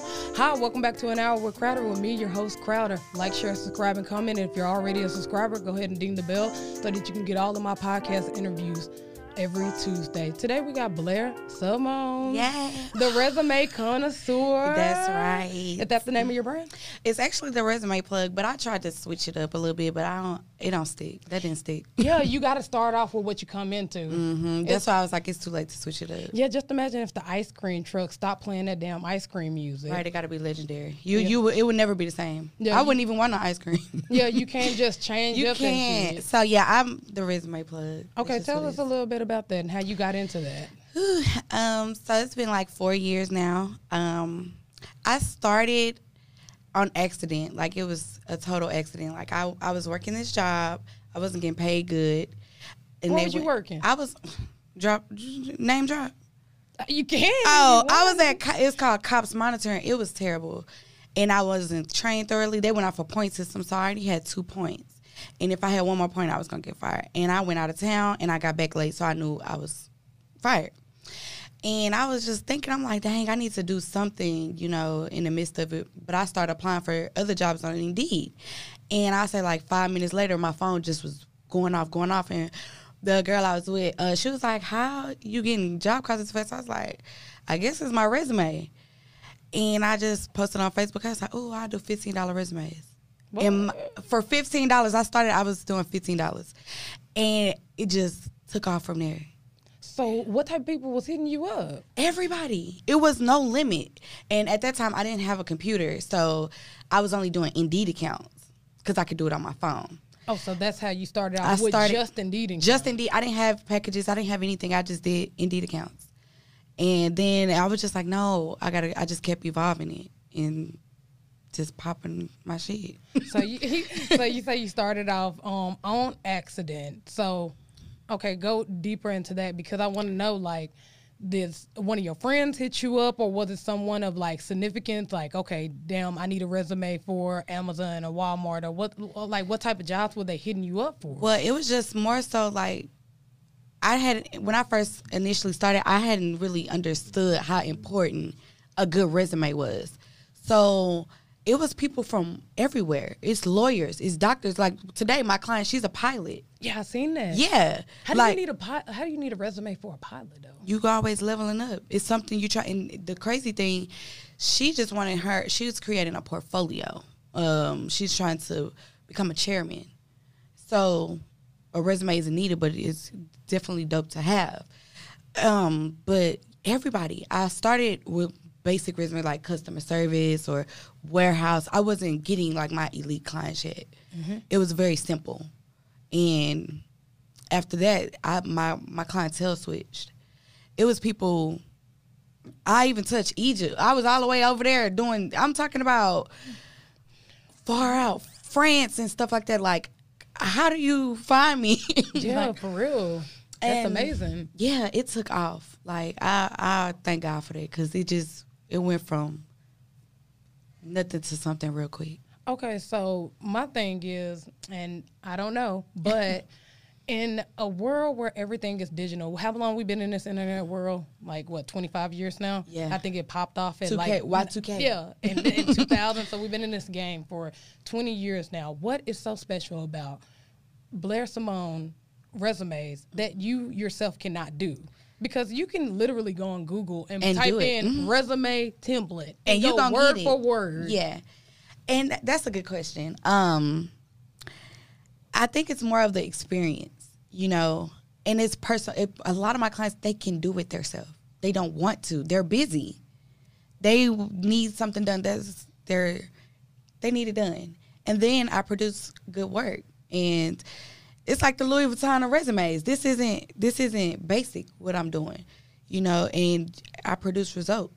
Hi, welcome back to an hour with Crowder with me, your host Crowder. Like, share, subscribe, and comment. And if you're already a subscriber, go ahead and ding the bell so that you can get all of my podcast interviews every Tuesday. Today we got Blair Simone. Yeah. The resume connoisseur. That's right. If that's the name of your brand? It's actually the resume plug, but I tried to switch it up a little bit, but I don't. It don't stick. That didn't stick. Yeah, you got to start off with what you come into. hmm That's why I was like, it's too late to switch it up. Yeah, just imagine if the ice cream truck stopped playing that damn ice cream music. Right, it got to be legendary. You, Yeah. you, would- it would never be the same. Yeah, I you- wouldn't even want no ice cream. Yeah, you can't just change you can't. So yeah, I'm the resume plug. Okay, tell us a little bit about that and how you got into that. Um, so it's been like four years now. Um, I started on accident. Like it was a total accident. Like I, I was working this job. I wasn't getting paid good. And Where was you went- working? I was drop name drop. You can. Oh, you I was at it's called cops monitoring. It was terrible, and I wasn't trained thoroughly. They went off a point system, so I already had two points. And if I had one more point, I was gonna get fired. And I went out of town, and I got back late, so I knew I was fired. And I was just thinking, I'm like, dang, I need to do something, you know, in the midst of it. But I started applying for other jobs on Indeed. And I say like five minutes later, my phone just was going off, going off. And the girl I was with, uh, she was like, how you getting job calls this fast? I was like, I guess it's my resume. And I just posted on Facebook. I was like, oh, I do $15 resumes. And my, for $15, I started, I was doing $15. And it just took off from there So, what type of people was hitting you up? everybody. It was no limit. And at that time, I didn't have a computer, so I was only doing Indeed accounts because I could do it on my phone. Oh, so that's how you started I out with started- just Indeed. and Just. Indeed. I didn't have packages. I didn't have anything. I just did Indeed accounts. And then I was just like, no, I gotta. I just kept evolving it and just popping my shit. so you he, so you say you started off um on accident. So, okay, go deeper into that because I want to know like. Did one of your friends hit you up, or was it someone of like significance? Like, okay, damn, I need a resume for Amazon or Walmart, or what? Like, what type of jobs were they hitting you up for? Well, it was just more so like I had when I first initially started, I hadn't really understood how important a good resume was. So it was people from everywhere. It's lawyers, it's doctors. Like today, my client, she's a pilot. Yeah, I seen that. Yeah, How do like you need a pi- How do you need a resume for a pilot though? you always leveling up. It's something you try. And the crazy thing, she just wanted her. She was creating a portfolio. Um, she's trying to become a chairman. So a resume isn't needed, but it's definitely dope to have. Um, but everybody, I started with basic resume like customer service or warehouse. I wasn't getting like my elite clients yet. Mm-hmm. It was very simple, and after that, I my my clientele switched. It was people. I even touched Egypt. I was all the way over there doing. I'm talking about far out France and stuff like that. Like, how do you find me? Yeah, Like, for real. That's amazing. yeah, it took off. Like I, I thank God for that because it just it went from nothing to something real quick. Okay, so my thing is, and I don't know, but in a world where everything is digital, how long we been in this internet world? Like what, twenty five years now? Yeah. I think it popped off at 2K, like Y2K. Yeah, in, in two thousand. So we've been in this game for twenty years now. What is so special about Blair Simone resumes that you yourself cannot do? Because you can literally go on Google and, And type in resume template and, And you go word get it. Word for word. Yeah, and that's a good question. Um, I think it's more of the experience, you know, and it's personal. It, a lot of my clients they can do it themselves. They don't want to. They're busy. They need something done. That's they're they need it done, and then I produce good work and. It's like the Louis Vuitton of resumes. This isn't this isn't basic what I'm doing, you know, and I produce results.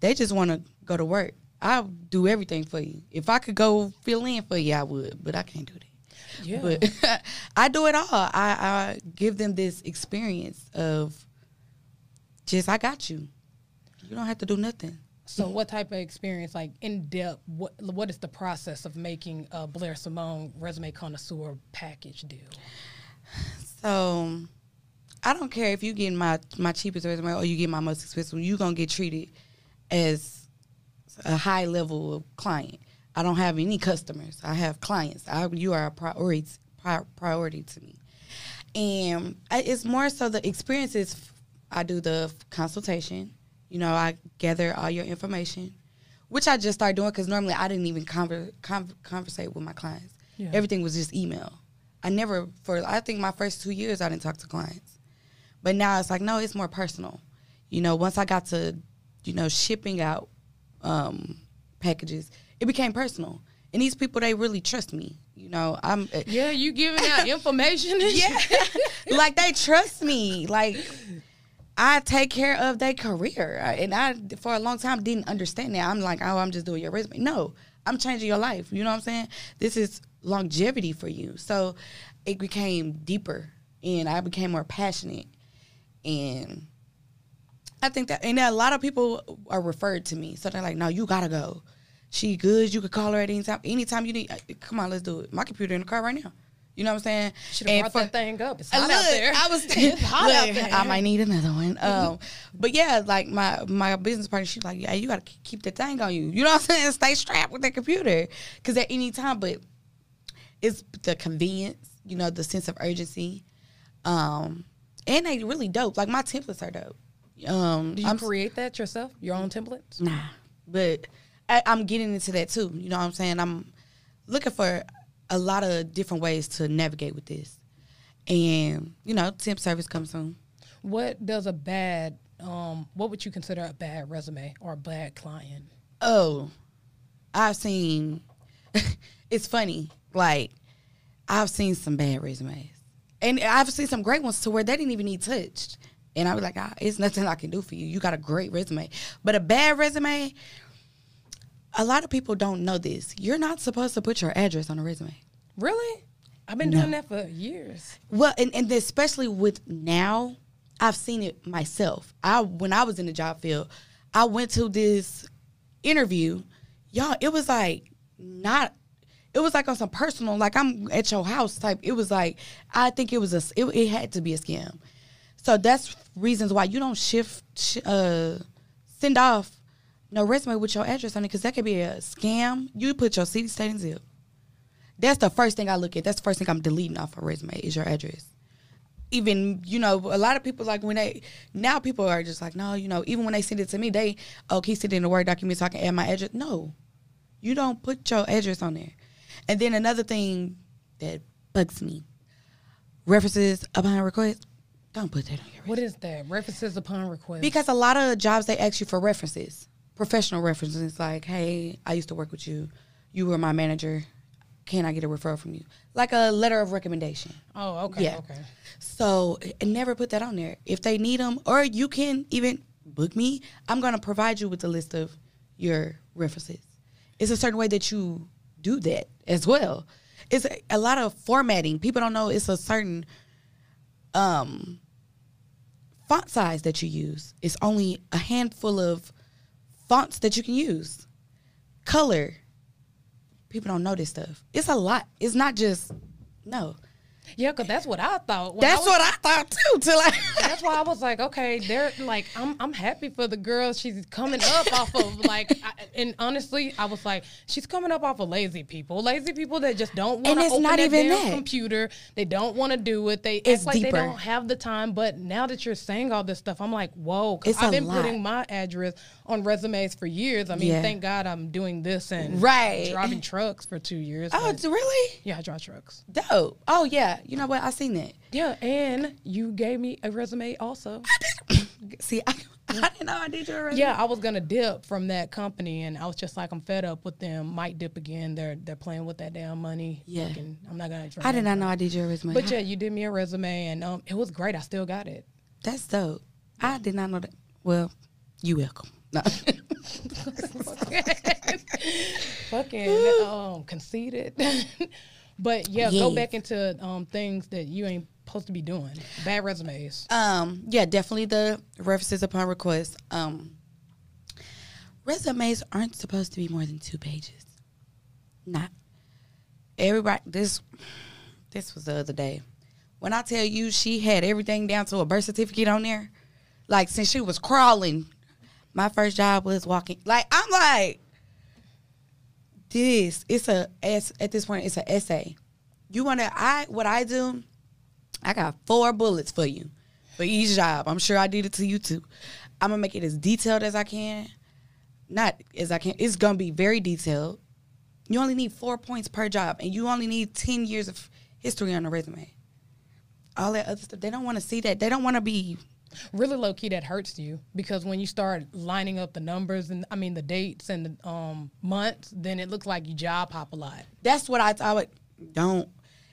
They just want to go to work. I'll do everything for you. If I could go fill in for you, I would, but I can't do that. Yeah. But I do it all. I, I give them this experience of just I got you. You don't have to do nothing. So, what type of experience, like in depth, what what is the process of making a Blair Simone resume connoisseur package deal? So I don't care if you get my my cheapest resume or you get my most expensive. You are gonna get treated as a high level of client. I don't have any customers. I have clients. I, you are a priority pri- priority to me, and I, it's more so the experiences. I do the consultation. You know, I gather all your information, which I just started doing because normally I didn't even conver- con- conversate with my clients. Yeah. Everything was just email. I never for I think my first two years I didn't talk to clients, but now it's like no, it's more personal. You know, once I got to, you know, shipping out um, packages, it became personal. And these people, they really trust me. You know, I'm Yeah, you giving out information. Yeah, like they trust me. Like I take care of their career, and I for a long time didn't understand that. I'm like, oh, I'm just doing your resume. No, I'm changing your life. You know what I'm saying? This is longevity for you. So it became deeper, and I became more passionate, and I think that, and a lot of people are referred to me. So they're like, no, you gotta go. She good. You could call her at any time. Anytime you need. uh, Come on, let's do it. My computer in the car right now. You know what I'm saying? Should have brought for- that thing up. It's hot out there. I was it's hot out there. I might need another one. Um, but yeah, like my my business partner, she's like, yeah, you gotta keep that thing on you. You know what I'm saying? Stay strapped with that computer, because at any time. But it's the convenience, you know, the sense of urgency, um, and they really dope. Like my templates are dope. Um, Do you I'm create that yourself? Your own templates? Nah, but I, I'm getting into that too. You know what I'm saying? I'm looking for a lot of different ways to navigate with this, and you know, temp service comes soon. What does a bad um what would you consider a bad resume or a bad client? Oh, I've seen. it's funny. Like I've seen some bad resumes, and I've seen some great ones to where they didn't even need touched. And I was like, ah, it's nothing I can do for you. You got a great resume, but a bad resume. A lot of people don't know this. You're not supposed to put your address on a resume. Really? I've been No. doing that for years. Well, and, and especially with now, I've seen it myself. I when I was in the job field, I went to this interview. Y'all, it was like not. It was like on some personal, like I'm at your house type. It was like I think it was a. It, it had to be a scam. So that's reasons why you don't shift, uh, send off no resume with your address on it because that could be a scam. You put your city, state, and zip. That's the first thing I look at. That's the first thing I'm deleting off a resume is your address. Even you know, a lot of people like when they now people are just like, no, you know, even when they send it to me, they oh, can you send it in a word document so I can add my address? No, you don't put your address on there. And then another thing that bugs me: references upon request. Don't put that on your resume. What is that? References upon request. Because a lot of jobs they ask you for references, professional references. Like, hey, I used to work with you. You were my manager. Can I get a referral from you? Like a letter of recommendation. oh, okay, Yeah. okay. So never put that on there. If they need them, or you can even book me. I'm gonna provide you with a list of your references. It's a certain way that you do that as well. It's a, a lot of formatting. People don't know it's a certain um font size that you use. It's only a handful of fonts that you can use. Color. People don't know this stuff. It's a lot. It's not just no. Yeah, because that's what I thought. When I That's was- what I thought too. Till I That's why I was like, okay, they're like, I'm I'm happy for the girl. She's coming up off of like, I, and honestly, I was like, she's coming up off of lazy people, lazy people that just don't want to open not that even damn that. computer. They don't want to do it. They It's act like they don't have the time. But now that you're saying all this stuff, I'm like, whoa, 'cause It's I've been lot. putting my address on resumes for years. I mean, Yeah. thank God I'm doing this and Right. driving trucks for two years. Oh, it's really yeah, I drive trucks. dope. Oh yeah, you know what? I seen that. Yeah, and you gave me a resume also. See, I, I didn't know I did your resume. Yeah, I was gonna dip from that company, and I was just like, I'm fed up with them. Might dip again. They're they're playing with that damn money. Yeah. Fucking- I'm not gonna. I did not know I did your resume. But yeah, you did me a resume, and um, it was great. I still got it. that's dope. I did not know that. Well, you welcome. No. Fucking um, conceited. But yeah, go back into um things that you ain't supposed to be doing. Bad resumes. um, yeah, definitely the references upon request. Um, resumes aren't supposed to be more than two pages. Not everybody. This this was the other day. When I tell you she had everything down to a birth certificate on there, like since she was crawling, my first job was walking. Like I'm like, this. It's a at this point. It's an essay. You want to? I what I do. I got four bullets for you for each job. I'm sure I did it to you too. I'm gonna make it as detailed as I can. Not as I can. It's gonna be very detailed. You only need four points per job, and you only need ten years of history on a resume. All that other stuff, they don't want to see that. They don't want to be really low key that hurts you because when you start lining up the numbers and I mean the dates and the um, months, then it looks like you job hop a lot. That's what I thought. Don't.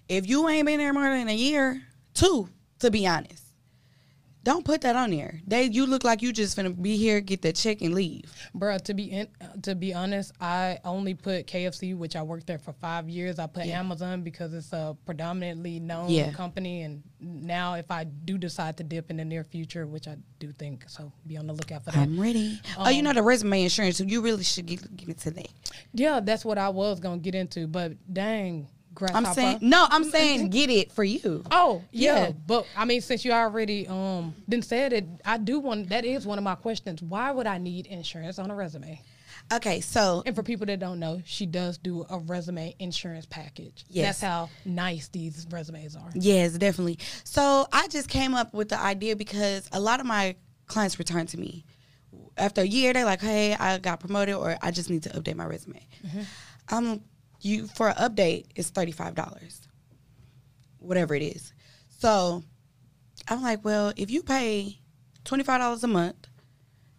If you ain't been there more than a year, two, to be honest. Don't put that on there. They you look like you just gonna be here, get that check, and leave. Bruh, to be in, to be honest, I only put KFC, which I worked there for five years. I put Yeah. Amazon because it's a predominantly known Yeah. company, and now if I do decide to dip in the near future, which I do think, so be on the lookout for that. I'm ready. oh, you um, know the resume insurance. So you really should get get into that. yeah, that's what I was gonna get into, but dang, grasshopper. I'm saying no. I'm saying get it for you. Oh yeah. Yeah. but I mean, since you already um didn't said it, I do want. That is one of my questions. Why would I need insurance on a resume? Okay, so And for people that don't know, she does do a resume insurance package. Yes. That's how nice these resumes are. Yes, definitely. So I just came up with the idea because a lot of my clients return to me after a year. They're like, "Hey, I got promoted, or I just need to update my resume." Um, you for an update is thirty five dollars, whatever it is. So I'm like, well, if you pay twenty five dollars a month,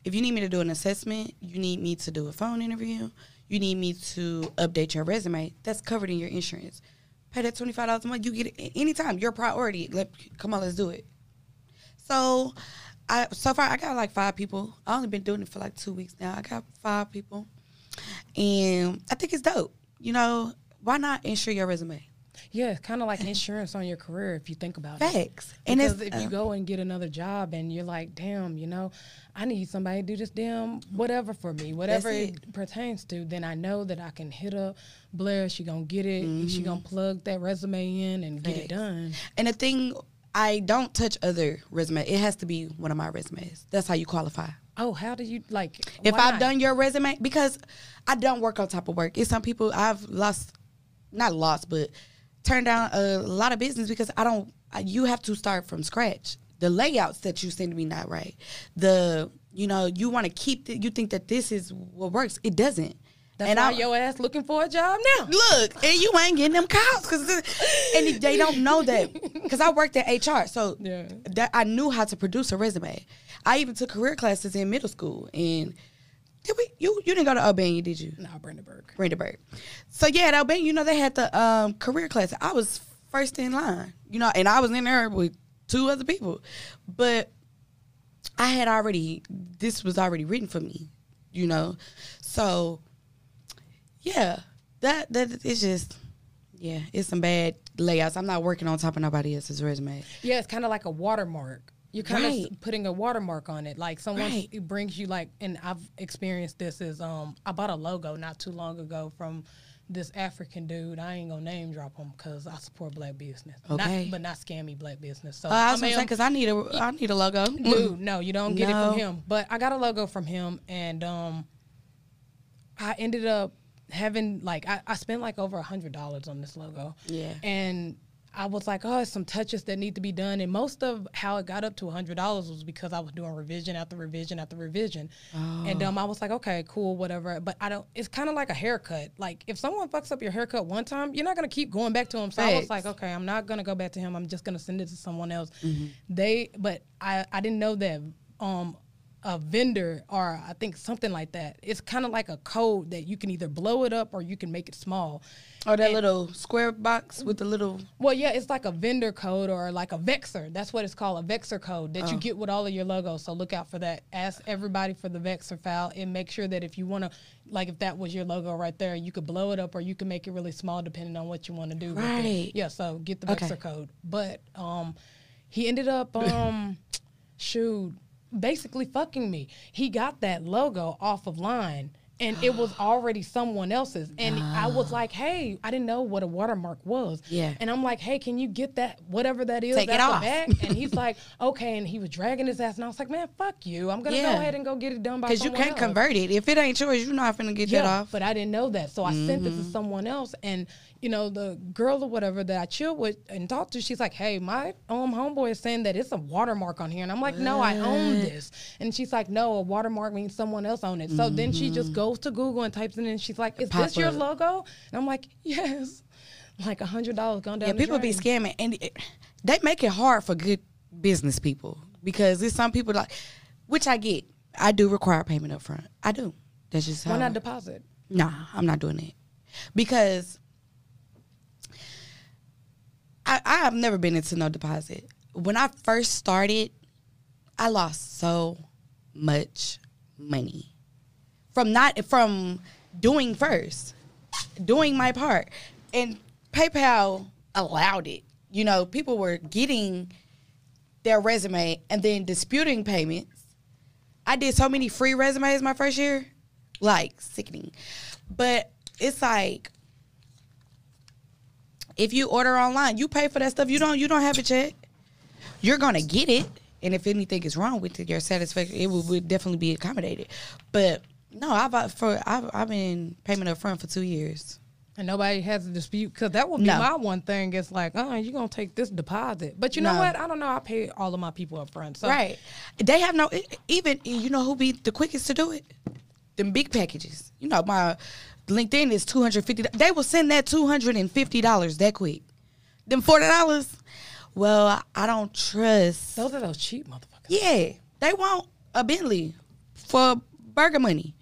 if you need me to do an assessment, you need me to do a phone interview, you need me to update your resume, that's covered in your insurance. Pay that twenty five dollars a month, you get it anytime. Your priority. Let come on, let's do it. So, I so far I got like five people. I only been doing it for like two weeks now. I got five people, and I think it's dope. You know, why not insure your resume? Yeah, it's kind of like insurance on your career if you think about it. Facts. And Because if you uh, go and get another job and you're like, damn, you know, I need somebody to do this damn whatever for me, whatever That's it. pertains to, then I know that I can hit up Blair. She gonna get it. She gonna plug that resume in and get it Mm-hmm. Done. And the thing, I don't touch other resume. It has to be one of my resumes. That's how you qualify. Oh, how do you like? If I've not? done your resume, because I don't work on top of work. It's some people I've lost, not lost, but turned down a lot of business because I don't. You have to start from scratch. The layouts that you send me not right. The you know you want to keep. The, you think that this is what works. It doesn't. That's and why I'm- your ass looking for a job now. look, and you ain't getting them calls because, and they don't know that because I worked at HR, so Yeah. that I knew how to produce a resume. I even took career classes in middle school, and did we? You you didn't go to Albania, did you? Nah, Brandenburg. Brandenburg. So yeah, at Albania, you know they had the um, career class. I was first in line, you know, and I was in there with two other people, but I had already this was already written for me, you know, so yeah, that that is just yeah, it's some bad layouts. I'm not working on top of nobody else's resume. Yeah, it's kind of like a watermark. You're kind Right. of putting a watermark on it. Like someone Right. brings you like, and I've experienced this. Is um, I bought a logo not too long ago from this African dude. I ain't gonna name drop him because I support black business. Okay. not, but not scammy black business. So Uh, I was mean, gonna say because I need a I need a logo. dude, no, you don't get it from him. But I got a logo from him, and um, I ended up having like I, I spent like over a hundred dollars on this logo. Yeah. and I was like, oh, it's some touches that need to be done, and most of how it got up to a hundred dollars was because I was doing revision after revision after revision, Oh. and um, I was like, okay, cool, whatever. But I don't. It's kind of like a haircut. Like if someone fucks up your haircut one time, you're not gonna keep going back to him. So I was like, okay, I'm not gonna go back to him. I'm just gonna send it to someone else. Mm-hmm. They, but I, I didn't know that um, a vendor or I think something like that. It's kind of like a code that you can either blow it up or you can make it small. Or that little square box with the little Well, yeah, it's like a vendor code or like a vector. That's what it's called, a vector code that you get with all of your logos. So look out for that. Ask everybody for the vector file and make sure that if you want to, like if that was your logo right there, you could blow it up or you can make it really small depending on what you want to do. with it. Right. Yeah. So get the Okay. vector code. But um, he ended up um, shoot, basically fucking me. He got that logo off of line. and it was already someone else's. And I was like, "Hey, I didn't know what a watermark was." Yeah. And I'm like, "Hey, can you get that whatever that is Take it off. back?" And he's like, "Okay." And he was dragging his ass, and I was like, "Man, fuck you! I'm gonna Yeah. go ahead and go get it done by Because you can't else." convert it. If it ain't yours, you're not finna get that off. but I didn't know that, so I sent it Mm-hmm. to someone else, and you know the girl or whatever that I chill with and talked to, she's like, "Hey, my um homeboy is saying that it's a watermark on here," and I'm like, "No, I own this," and she's like, "No, a watermark means someone else own it." So then she just goes to Google and types it in, and she's like, "Is Mm-hmm. Pop this your logo?" And I'm like, "Yes." Like a hundred dollars gone down. Yeah, people be scamming, and it, they make it hard for good business people because there's some people like, which I get. I do require payment up front. I do. That's just how. Why not deposit? Nah, I'm not doing it because I I have never been into no deposit. When I first started, I lost so much money from not from doing first, doing my part, and PayPal allowed it. You know, people were getting their resume and then disputing payments. I did so many free resumes my first year, like sickening. But it's like if you order online, you pay for that stuff. You don't you don't have a check. You're gonna get it, and if anything is wrong with it, your satisfaction it would, would definitely be accommodated. But no, I've for I've, I've been payment up front for two years. And nobody has a dispute because that would be No. my one thing. It's like, uh, oh, you're gonna take this deposit, but you know No. what? I don't know. I pay all of my people up front, so Right. They have no even you know who be the quickest to do it? Them big packages. You know, my LinkedIn is two hundred fifty. They will send that two hundred and fifty dollars that quick. Them forty dollars. Well, I don't trust. those are those cheap motherfuckers. Yeah, they want a Bentley for burger money.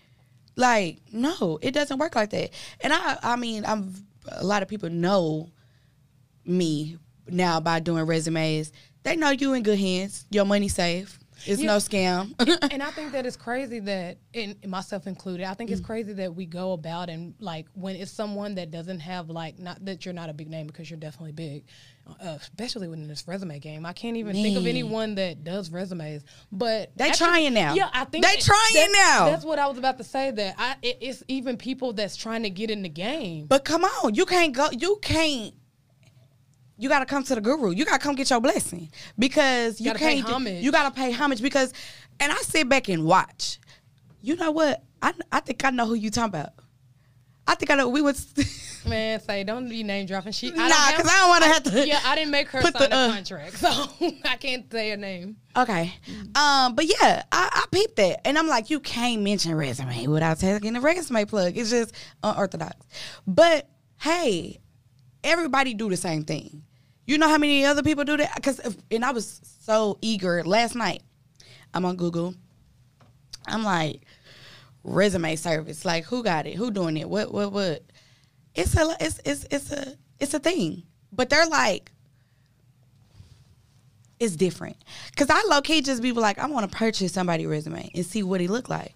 Like, no, it doesn't work like that. And I, I mean, I'm a lot of people know me now by doing resumes. They know you in good hands. Your money safe. It's Yeah. no scam. and I think that it's crazy that, and myself included, I Mm. think it's crazy that we go about and like when it's someone that doesn't have like not that you're not a big name because you're definitely big, uh, especially within this resume game. I can't even think of anyone that does resumes, but They trying now. Yeah, I think They it- trying that- now. That's what I was about to say. That I it, it's even people that's trying to get in the game. but come on, you can't go. You can't. You gotta come to the guru. You gotta come get your blessing because you Gotta pay can't. homage. You gotta pay homage because, and I sit back and watch. You know what? I I think I know who you talking about. I think I know. We was. Man, say don't be name dropping. She, Nah, I don't 'cause I don't wanna have to Yeah, I didn't make her put sign the, a uh, contract, so I can't say her name. Okay. Um, but yeah, I, I peeped that. And I'm like, you can't mention resume without taking a resume plug. It's just unorthodox. But hey, everybody do the same thing. You know how many other people do that? Cause and I was so eager last night. I'm on Google. I'm like, resume service. Like who got it? Who doing it? What what what? It's a it's it's it's a it's a thing. But they're like it's different. Cause I low key just be like, I want to purchase somebody's resume and see what he look like.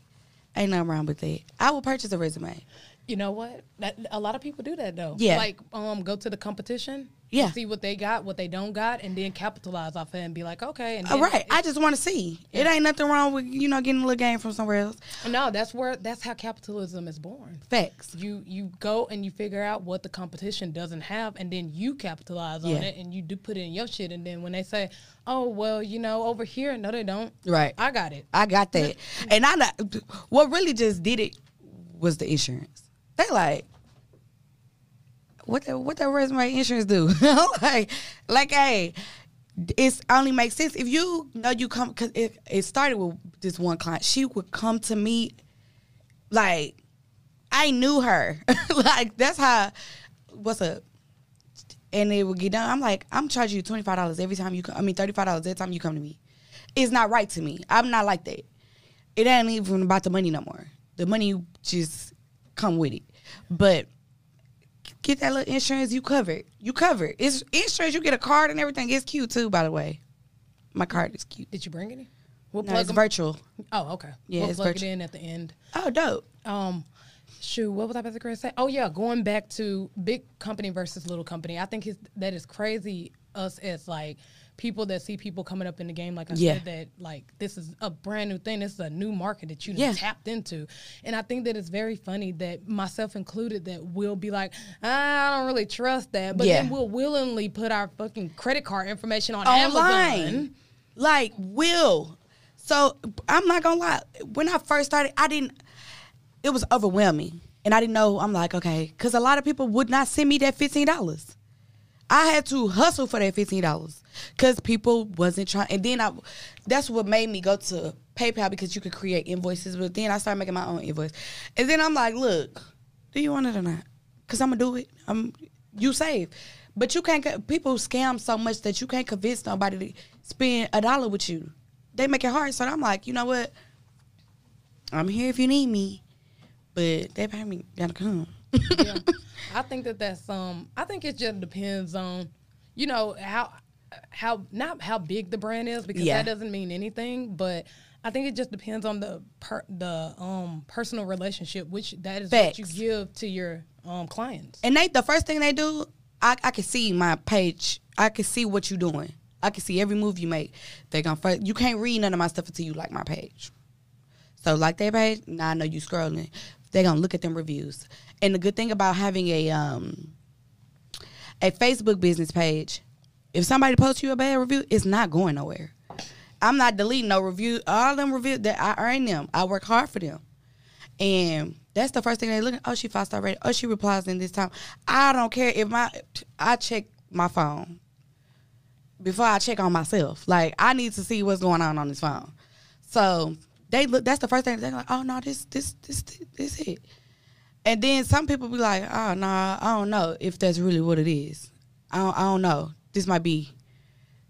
Ain't nothing wrong with that. I will purchase a resume. You know what? That, a lot of people do that though. Yeah. Like, um, go to the competition. Yeah. See what they got, what they don't got, and then capitalize off of it and be like, okay. And All then right. I just want to see. It ain't nothing wrong with you know getting a little game from somewhere else. no, that's where that's how capitalism is born. Facts. You you go and you figure out what the competition doesn't have, and then you capitalize on it, and you do put it in your shit. And then when they say, "Oh well, you know, over here," no, they don't. Right. I got it. I got that. And I what really just did it was the insurance. They like what the, what that resume insurance do? like like hey, it's only makes sense if you know you come cuz it, it started with this one client. She would come to me like I knew her. like that's how what's up? And it would get done. I'm like, I'm charging you twenty five dollars every time you come. I mean, thirty five dollars every time you come to me. It's not right to me. I'm not like that. It ain't even about the money no more. The money just come with it. But get that little insurance. You covered. You covered. It's insurance. You get a card and everything. It's cute too, by the way. My card is cute. Did you bring any? We'll No, plug it's 'em- virtual. Oh, okay. Yeah, we'll it's plug virtual. it in at the end. Oh, dope. Um, shoot, what was I about to say? Oh yeah, going back to big company versus little company. I think that is crazy. Us as like people that see people coming up in the game, like I Yeah. said, that like this is a brand new thing. This is a new market that you Yeah. tapped into, and I think that it's very funny that myself included that we'll be like, ah, I don't really trust that, but Yeah. then we'll willingly put our fucking credit card information on online. Amazon. Like will. So I'm not gonna lie. When I first started, I didn't. It was overwhelming, and I didn't know. I'm like, okay, because a lot of people would not send me that fifteen dollars. I had to hustle for that fifteen dollars because people wasn't trying. And then I, that's what made me go to PayPal because you could create invoices. But then I started making my own invoice, and then I'm like, look, do you want it or not? Because I'm gonna do it. I'm you save, but you can't. People scam so much that you can't convince nobody to spend a dollar with you. They make it hard. So I'm like, you know what? I'm here if you need me, but that payment gotta come. yeah. I think that that's um. I think it just depends on, you know how how not how big the brand is because Yeah. that doesn't mean anything. But I think it just depends on the per, the um personal relationship, which that is what you give to your um clients. And they the first thing they do, I, I can see my page. I can see what you're doing. I can see every move you make. They gonna first, you can't read none of my stuff until you like my page. So like their page, now I know you scrolling. They're gonna look at them reviews. And the good thing about having a um a Facebook business page, if somebody posts you a bad review, it's not going nowhere. I'm not deleting no review. All them reviews that I earn them, I work hard for them. And that's the first thing they look at. Oh, she five star rated. Oh, she replies in this time. I don't care if my I check my phone before I check on myself. Like I need to see what's going on on this phone. So they look. That's the first thing they're like. Oh no, this this this this it. And then some people be like, oh no, I don't know if that's really what it is. I don't, I don't know. This might be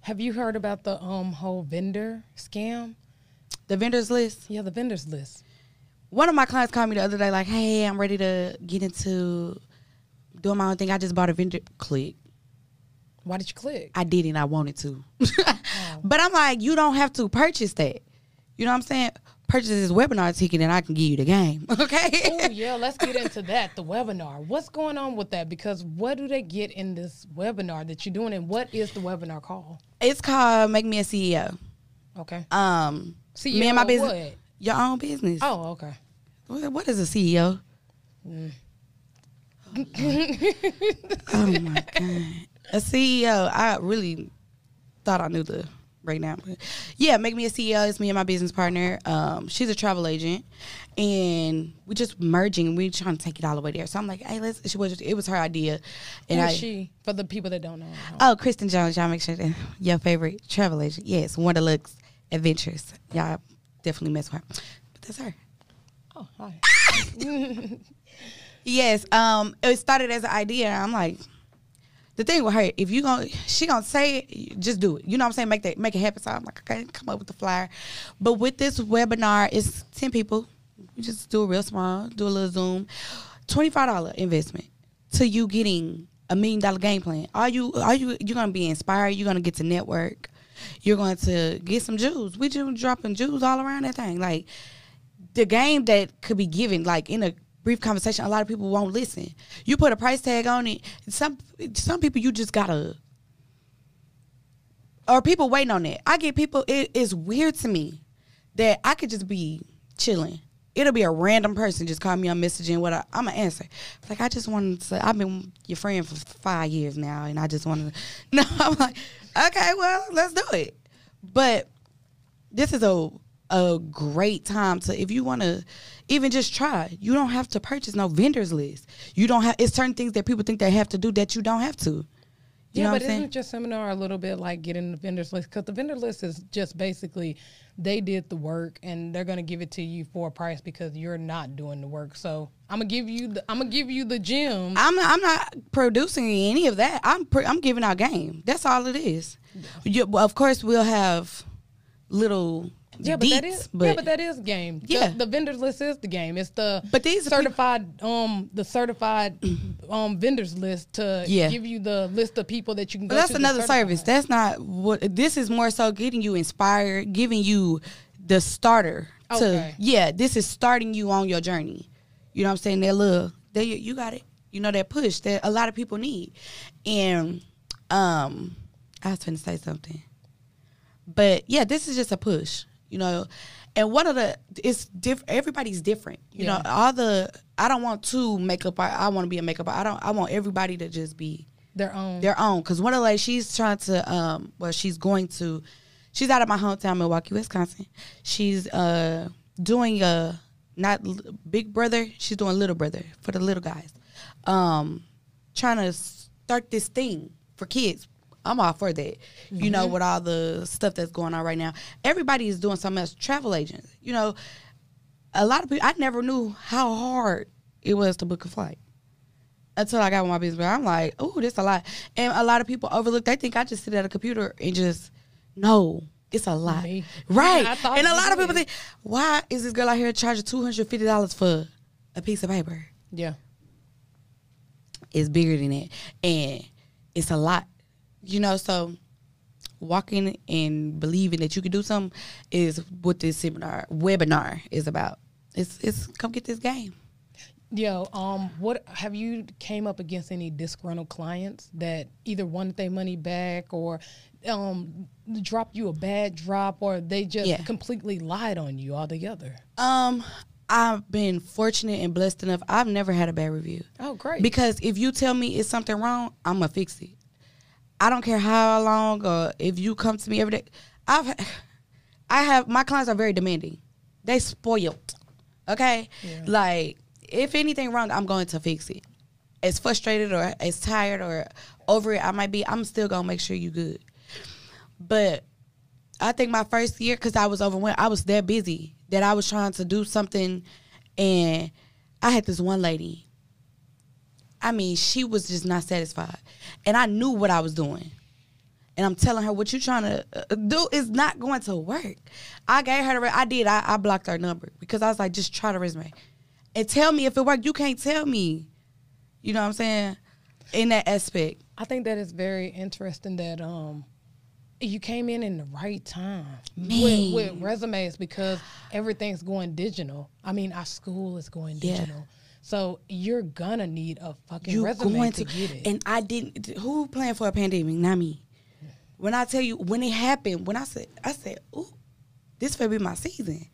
Have you heard about the um whole vendor scam? the vendors list. Yeah, the vendors list. one of my clients called me the other day, like, "Hey, I'm ready to get into doing my own thing. I just bought a vendor click. Why did you click? I didn't. I wanted to, but I'm like, you don't have to purchase that. You know what I'm saying? Purchase this webinar ticket, and I can give you the game. Okay? oh yeah, let's get into that. The webinar. What's going on with that? Because what do they get in this webinar that you're doing, and what is the webinar called? It's called Make Me a CEO. Okay. Um, CEO me and my business, what? your own business. Oh, okay. What, what is a CEO? oh my god, a CEO. I really thought I knew the right now. But yeah, make me a CEO. It's me and my business partner. Um, she's a travel agent, and we just merging. We trying to take it all the way there. So I'm like, hey, let's. She was. It was her idea, And I. she for the people that don't know. Oh, Kristen Jones, y'all make sure that your favorite travel agent. Yes, Wonderlooks Adventures. Y'all definitely mess with her. But that's her. Oh, hi. Yes, um, it started as an idea. I'm like, the thing with her, if you gonna, she gonna say it, just do it. You know what I'm saying? Make that, make it happen. So I'm like, okay, come up with the flyer. But with this webinar, it's ten people. You just do a real small, do a little Zoom, twenty five dollar investment to you getting a million dollar game plan. Are you, are you, you're gonna be inspired. You're gonna get to network. You're going to get some jewels. We just dropping jewels all around that thing. Like the game that could be given like in a brief conversation a lot of people won't listen. You put a price tag on it some some people you just gotta or people waiting on that. I get people it is weird to me that i could just be chilling. It'll be a random person just call me on messaging what I, i'm gonna answer. Like i just wanted to say i've been your friend for five years now and i just wanted to no i'm like okay well let's do it. But this is a a great time to if you want to even just try. You don't have to purchase no vendors list. You don't have it's certain things that people think they have to do that you don't have to. You yeah, know but what I'm saying? isn't your seminar a little bit like getting the vendors list? Because the vendor list is just basically they did the work and they're gonna give it to you for a price because you're not doing the work. So I'm gonna give you the I'm gonna give you the gym. I'm I'm not producing any of that. I'm pre- I'm giving out game. That's all it is. You, well, of course, we'll have little Yeah, but that deets, is but yeah, but that is game. Yeah. the, vendors list is the game. It's the But these certified um the certified um vendors list to Yeah. give you the list of people that you can go But that's another service. That's not what this is more so getting you inspired, giving you the starter to Okay. yeah, this is starting you on your journey. You know what I'm saying? That little there you, you got it. You know that push that a lot of people need. And um I was trying to say something. But yeah, this is just a push, you know. And one of the it's different. Everybody's different, you Yeah. know. All the I don't want to makeup. art- I want to be a makeup. I don't. I want everybody to just be Their own. their own. Because one of the ladies, she's trying to, um, well, she's going to, she's out of my hometown, Milwaukee, Wisconsin. She's uh doing a not l- Big Brother. She's doing Little Brother for the little guys. Um, trying to start this thing for kids. I'm all for that. You know, mm-hmm. with all the stuff that's going on right now, everybody is doing something else. Travel agents, you know, a lot of people. I never knew how hard it was to book a flight until I got with my business. But I'm like, oh, this a lot. And a lot of people overlook. They think I just sit at a computer and just no. It's a lot, Me. right? Thought and a lot of people think, why is this girl out here charging two hundred fifty dollars for a piece of paper? yeah. It's bigger than that, and it's a lot, you know. So walking and believing that you can do something is what this seminar webinar is about. It's it's come get this game. Yo, um, what have you came up against any disgruntled clients that either wanted their money back or um dropped you a bad drop or they just Yeah. completely lied on you altogether? Um, I've been fortunate and blessed enough. I've never had a bad review. Oh, great. Because if you tell me it's something wrong, I'm gonna fix it. I don't care how long or if you come to me every day. I've, I have my clients are very demanding. They spoiled. Okay, Yeah. like if anything wrong, I'm going to fix it. As frustrated or as tired or over it I might be, I'm still gonna make sure you good. But I think my first year, because I was overwhelmed, I was that busy that I was trying to do something, and I had this one lady. I mean, she was just not satisfied, and I knew what I was doing. And I'm telling her what you're trying to uh, do is not going to work. I gave her the. I did. I, I blocked her number because I was like, just try the resume, and tell me if it worked. You can't tell me. You know what I'm saying? In that aspect. I think that is very interesting that um you came in in the right time with, with resumes because everything's going digital. I mean, our school is going Yeah. So you're gonna need a fucking you resume going to, to, get it. And I didn't. Who planned for a pandemic? Not me. When I tell you when it happened, when I said, I said, "Ooh, this will be my season,"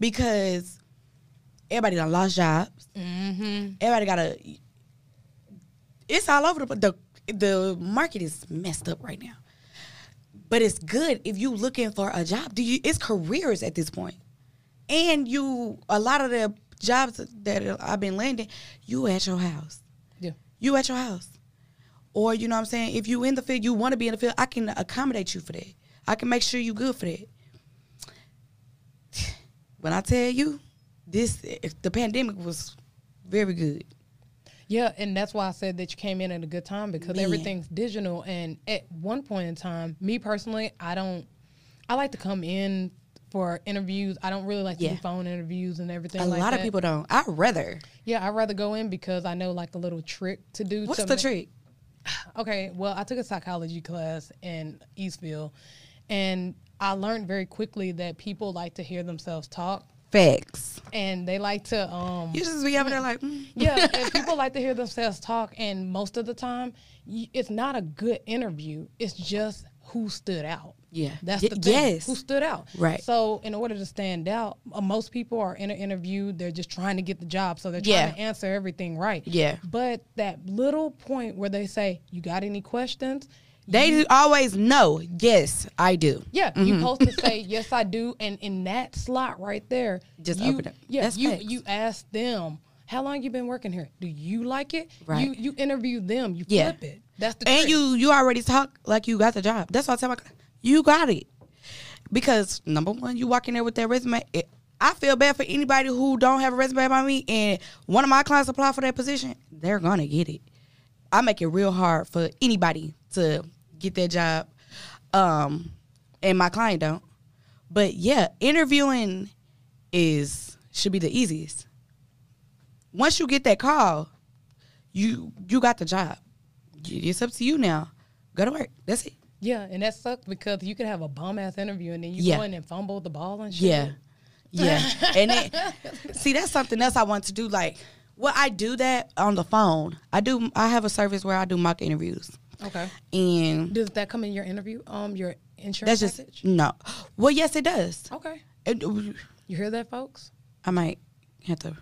because everybody done lost jobs. mm-hmm. Everybody got a. It's all over the the the market is messed up right now. But it's good if you looking for a job. Do you? It's careers at this point, and you a lot of the jobs that I've been landing, you at your house Yeah. you at your house. Or you know what I'm saying? If you in the field, you want to be in the field, I can accommodate you for that. I can make sure you good for that. When I tell you, this the pandemic was very good. Yeah, and that's why I said that you came in at a good time because Man. everything's digital. And at one point in time, me personally, I don't. I like to come in for interviews. I don't really like to Yeah. do phone interviews and everything. A like lot of people don't. I'd rather. Yeah, I'd rather go in because I know like a little trick to do. What's to the trick? Okay, well, I took a psychology class in Eastville, and I learned very quickly that people like to hear themselves talk, Facts. and they like to um You just be over there like, mm. yeah, and people like to hear themselves talk, and most of the time, it's not a good interview. It's just who stood out. Yeah. that's Y- the thing. yes. Who stood out? Right. So, in order to stand out, uh, most people are in an interview. They're just trying to get the job, so they're trying Yeah. to answer everything right. Yeah. But that little point where they say, "You got any questions?" They always know. Yes, I do. Yeah, Mm-hmm. you supposed to say yes, I do, and in that slot right there, Just you, open it. Yeah, That's you facts. you ask them how long you been working here. Do you like it? Right. You you interview them. You Yeah. flip it. That's the and trick. you you already talk like you got the job. That's what I tell my. You got it. Because number one, you walk in there with that resume. It, I feel bad for anybody who don't have a resume by me, and one of my clients apply for that position. They're gonna get it. I make it real hard for anybody to get that job, um, and my client don't. But yeah, interviewing is should be the easiest. Once you get that call, you you got the job. It's up to you now. Go to work. That's it. Yeah, and that sucks because you could have a bum ass interview and then you Yeah. go in and fumble the ball and shit. Yeah. Yeah. and then see that's something else I want to do. Like well, I do that on the phone. I do I have a service where I do mock interviews. Okay. And Does that come in your interview? Um, your insurance That's just no. Well, yes, it does. Okay. It- You hear that, folks? I might have to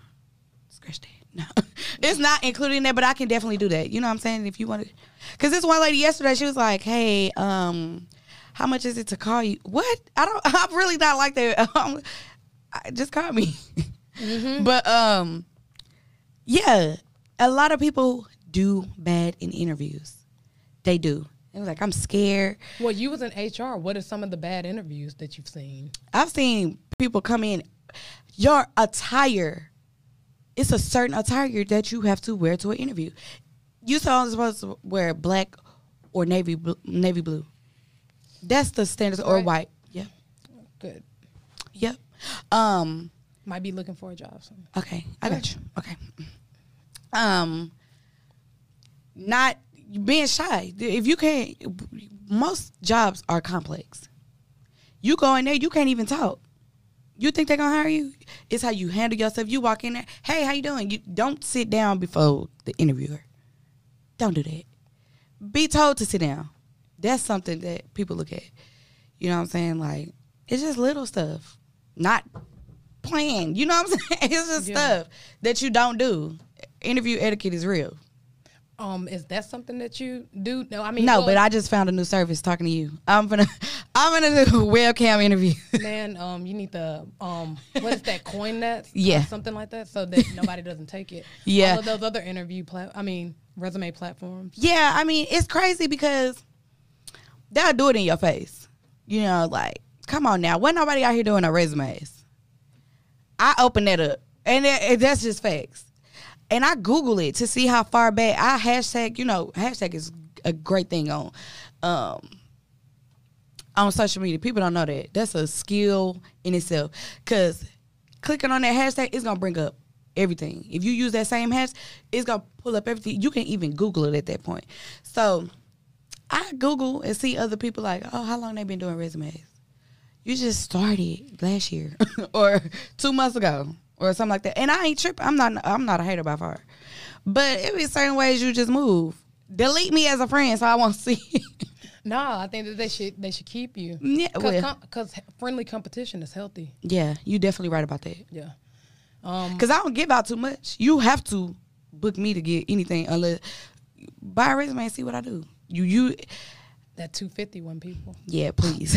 scratch that. No, it's not including that, but I can definitely do that. You know what I'm saying? If you want to, because this one lady yesterday, she was like, "Hey, um, how much is it to call you?" What? I don't. I'm really not like that. Um, I, just call me. But um, yeah, a lot of people do bad in interviews. They do. It was like, I'm scared. Well, you was in HR. What are some of the bad interviews that you've seen? I've seen people come in. Your attire, it's a certain attire that you have to wear to an interview. You saw supposed to wear black or navy bl- navy blue. That's the standard or Right. white. Yep. Good. Yep. Um. Might be looking for a job. So. Okay, I got you. Okay. Um, not being shy. If you can't, most jobs are complex. You go in there, you can't even talk. You think they're gonna hire you? It's how you handle yourself. You walk in there, hey, how you doing? You don't sit down before the interviewer. Don't do that. Be told to sit down. That's something that people look at. You know what I'm saying? Like it's just little stuff, not planned. You know what I'm saying? It's just Yeah. stuff that you don't do. Interview etiquette is real. Um, is that something that you do? No, I mean, No, well, but I just found a new service talking to you. I'm gonna I'm gonna do a webcam interview. man, um, you need to um, what is that? Coin that? Yeah. something like that, so that nobody doesn't take it. Yeah. all of those other interview plat, I mean, resume platforms. yeah, I mean it's crazy because they'll do it in your face. You know, like come on now, what nobody out here doing no resumes? I open that up, and that- and that's just facts. And I Google it to see how far back I hashtag. You know, hashtag is a great thing on um on social media. People don't know that. That's a skill in itself. Cause clicking on that hashtag is gonna bring up everything. If you use that same hash, it's gonna pull up everything. You can even Google it at that point. So I Google and see other people like, oh, how long they been doing resumes? You just started last year or two months ago or something like that. And I ain't tripping. I'm not. I'm not a hater by far, but it be certain ways you just move. Delete me as a friend so I won't see. No, I think that they should they should keep you. Yeah, well. because friendly competition is healthy. yeah, you definitely right about that. Yeah. Um, Cause I don't give out too much. You have to book me to get anything unless buy a resume and see what I do. You you that two fifty one people. yeah, please.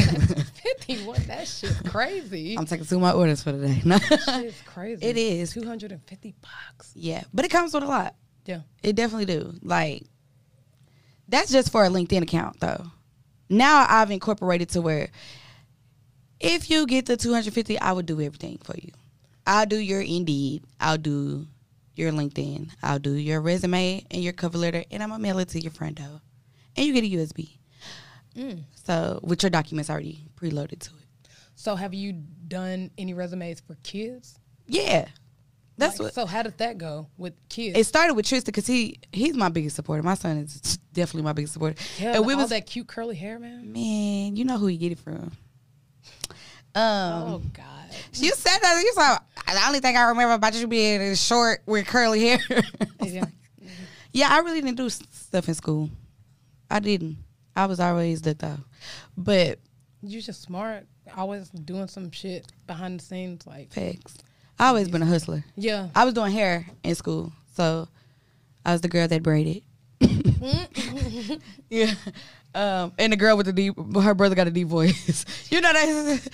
Fifty one. That shit's crazy. I'm taking two my orders for today. day. No. Shit's crazy. It is. two hundred and fifty bucks. yeah, but it comes with a lot. Yeah. It definitely do. Like that's just for a LinkedIn account though. Now I've incorporated to where if you get the 250, I would do everything for you. I'll do your Indeed. I'll do your LinkedIn. I'll do your resume and your cover letter, and I'm gonna mail it to your friend though. And you get a USB. Mm. So with your documents already preloaded to it. So have you done any resumes for kids? Yeah, that's Like, what. So how did that go with kids? It started with Tristan because he he's my biggest supporter. My son is definitely my biggest supporter. yeah, and we all was that cute curly hair, man. man, you know who you get it from. Um, oh God. you said that you saw. The only thing I remember about you being short with curly hair. Yeah. yeah, I really didn't do stuff in school. I didn't. I was always the though, but You just smart. Always doing some shit behind the scenes, like facts. I always been a hustler. yeah. I was doing hair in school, so I was the girl that braided. yeah, um, and the girl with the deep, her brother got a deep voice. you know that?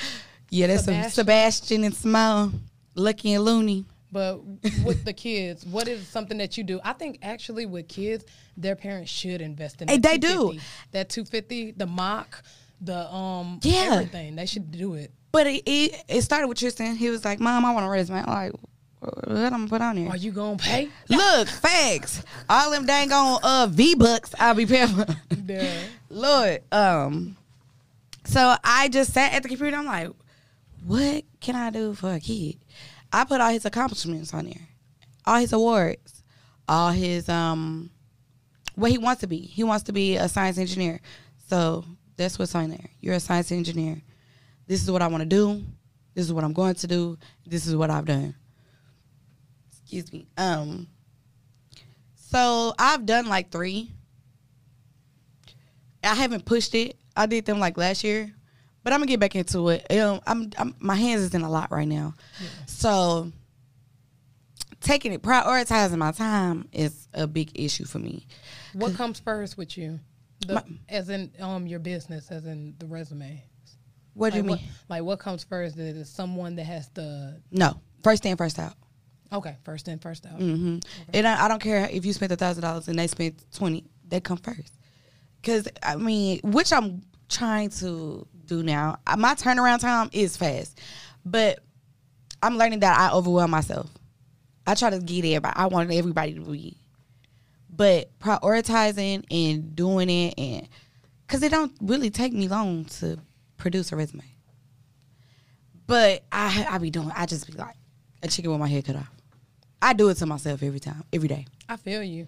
Yeah, that's Sebastian, Sebastian. Sebastian and Smile, Lucky and Looney. But with the kids, what is something that you do? I think actually with kids, their parents should invest in. That they do. That two fifty, the mock, the um, Yeah. everything. They should do it. But it, it it started with Tristan. He was like, "Mom, I want to raise I'm like, "What I'm put on there?" Are you gonna pay? Look, facts. All them dang on uh V bucks. I'll be paying. for. Yeah. Lord, um, so I just sat at the computer. I'm like, what can I do for a kid? I put all his accomplishments on there, all his awards, all his um, what he wants to be. He wants to be a science engineer. So that's what's on there. You're a science engineer. This is what I want to do. This is what I'm going to do. This is what I've done. Excuse me. Um. So I've done like three. I haven't pushed it. I did them like last year, but I'm gonna get back into it. Um, I'm, I'm my hands is in a lot right now, so taking it prioritizing my time is a big issue for me. What comes first with you? The, My- as in um your business, as in the resume. What do you like mean? What, like what comes first? Is someone that has the No, first in, first out. okay first in first out? hmm And I, I don't care if you spent a thousand dollars and they spent twenty. They come first. Cause I mean, which I'm trying to do now. Uh, My turnaround time is fast, but I'm learning that I overwhelm myself. I try to get everybody. I want everybody to be, but prioritizing and doing it, and cause it don't really take me long to produce a resume. But I I be doing. I just be like a chicken with my head cut off. I do it to myself every time, every day. I feel you.